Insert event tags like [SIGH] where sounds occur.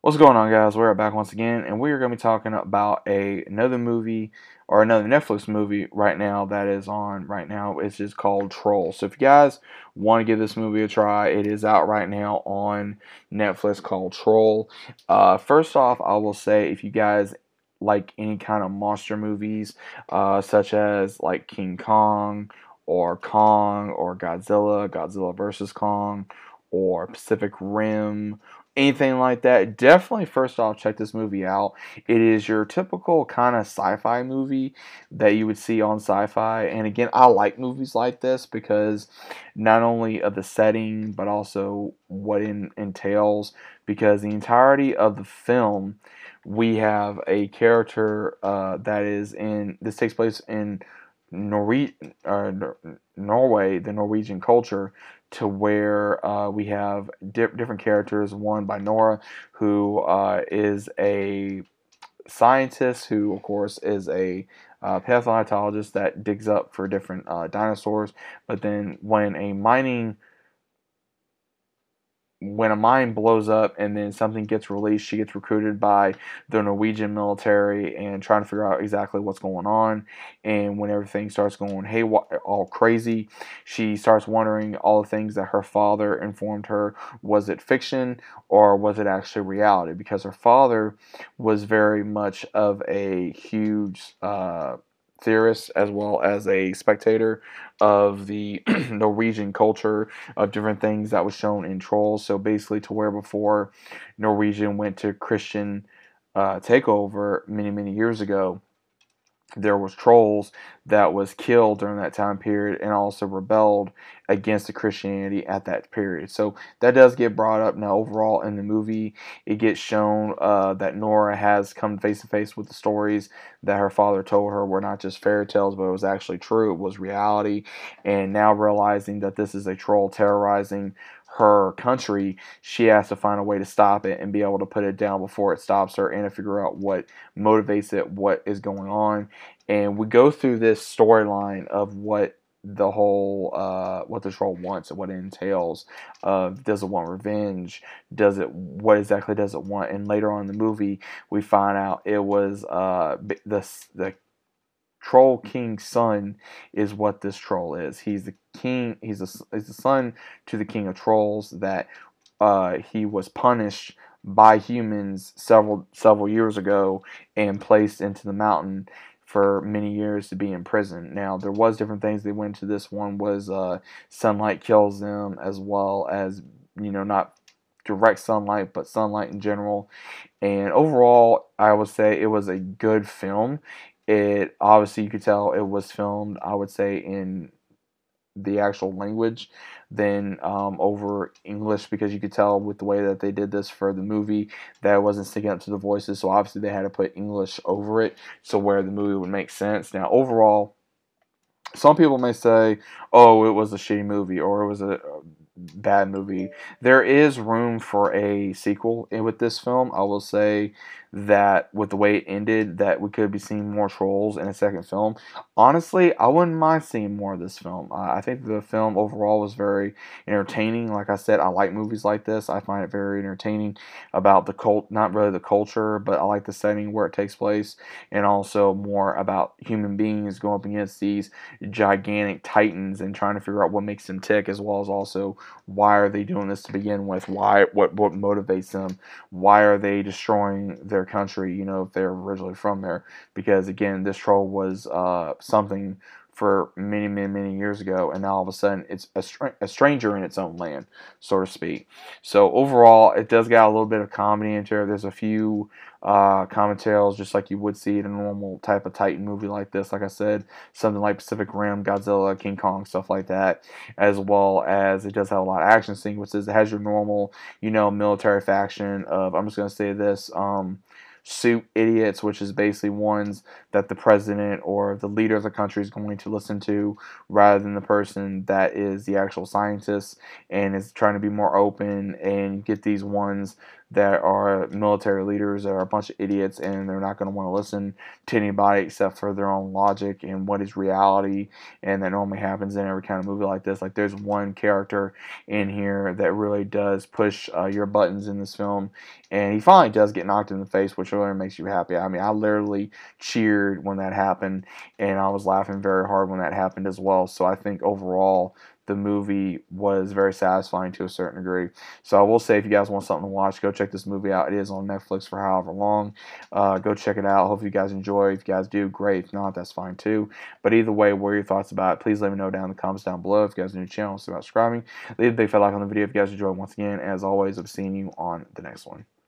What's going on, guys? We're back once again, and we are going to be talking about a another movie or another Netflix movie right now that is on right now. It's just called Troll. So if you guys want to give this movie a try, it is out right now on Netflix called Troll. Uh, first off, I will say if you guys like any kind of monster movies, uh, such as like King Kong or Kong or Godzilla, Godzilla vs Kong, or Pacific Rim anything like that, definitely first off check this movie out. It is your typical kind of sci-fi movie that you would see on sci-fi. And again, I like movies like this because not only of the setting but also what it entails because the entirety of the film we have a character uh, that is in this takes place in Norwe- uh, Norway, the Norwegian culture, to where uh, we have di- different characters. One by Nora, who uh, is a scientist, who of course is a uh, paleontologist that digs up for different uh, dinosaurs. But then when a mining when a mine blows up and then something gets released, she gets recruited by the Norwegian military and trying to figure out exactly what's going on. And when everything starts going hey all crazy, she starts wondering all the things that her father informed her was it fiction or was it actually reality? Because her father was very much of a huge uh, theorist as well as a spectator of the [CLEARS THROAT] Norwegian culture of different things that was shown in Trolls. So basically, to where before Norwegian went to Christian uh, takeover many many years ago, there was trolls that was killed during that time period and also rebelled against the Christianity at that period. So that does get brought up now overall in the movie. It gets shown uh, that Nora has come face to face with the stories that her father told her were not just fairy tales, but it was actually true. It was reality. And now realizing that this is a troll terrorizing her country, she has to find a way to stop it and be able to put it down before it stops her and to figure out what motivates it, what is going on. And we go through this storyline of what the whole uh, what the troll wants and what it entails. Uh, does it want revenge? Does it what exactly does it want? And later on in the movie, we find out it was uh, the the Troll King's son is what this troll is. He's the king. He's a, he's the son to the king of trolls that uh, he was punished by humans several several years ago and placed into the mountain for many years to be in prison. Now there was different things they went to. This one was uh, sunlight kills them as well as you know not direct sunlight but sunlight in general. And overall, I would say it was a good film. It obviously you could tell it was filmed. I would say in the actual language than um, over English because you could tell with the way that they did this for the movie that it wasn't sticking up to the voices. So obviously they had to put English over it so where the movie would make sense. Now overall, some people may say, "Oh, it was a shitty movie," or "It was a bad movie." There is room for a sequel with this film. I will say that with the way it ended, that we could be seeing more trolls in a second film. Honestly, I wouldn't mind seeing more of this film. Uh, I think the film overall was very entertaining. Like I said, I like movies like this. I find it very entertaining about the cult, not really the culture, but I like the setting where it takes place, and also more about human beings going up against these gigantic titans and trying to figure out what makes them tick, as well as also why are they doing this to begin with? Why what what motivates them? Why are they destroying their country, you know, if they're originally from there. Because again, this troll was uh, something for many, many, many years ago, and now all of a sudden it's a, str- a, stranger in its own land, so to speak. So overall, it does got a little bit of comedy into it. There's a few uh, commentaries, just like you would see in a normal type of Titan movie like this. Like I said, something like Pacific Rim, Godzilla, King Kong, stuff like that, as well as it does have a lot of action sequences. It has your normal, you know, military faction of I'm just gonna say this. Um, suit idiots, which is basically ones that the president or the leader of the country is going to listen to rather than the person that is the actual scientist and is trying to be more open and get these ones that are military leaders that are a bunch of idiots and they're not going to want to listen to anybody except for their own logic and what is reality and that normally happens in every kind of movie like this. Like there's one character in here that really does push uh, your buttons in this film and he finally does get knocked in the face which really makes you happy. I mean i literally cheered when that happened and i was laughing very hard when that happened as well. So i think overall the movie was very satisfying to a certain degree. So I will say, if you guys want something to watch, go check this movie out. It is on Netflix for however long. Uh, go check it out. Hope you guys enjoy. If you guys do, great. If not, that's fine too. But either way, what are your thoughts about it? Please let me know down in the comments down below. If you guys are new to the channel, so subscribing. Leave a big fat like on the video if you guys enjoyed. Once again, as always, I'll be seeing you on the next one.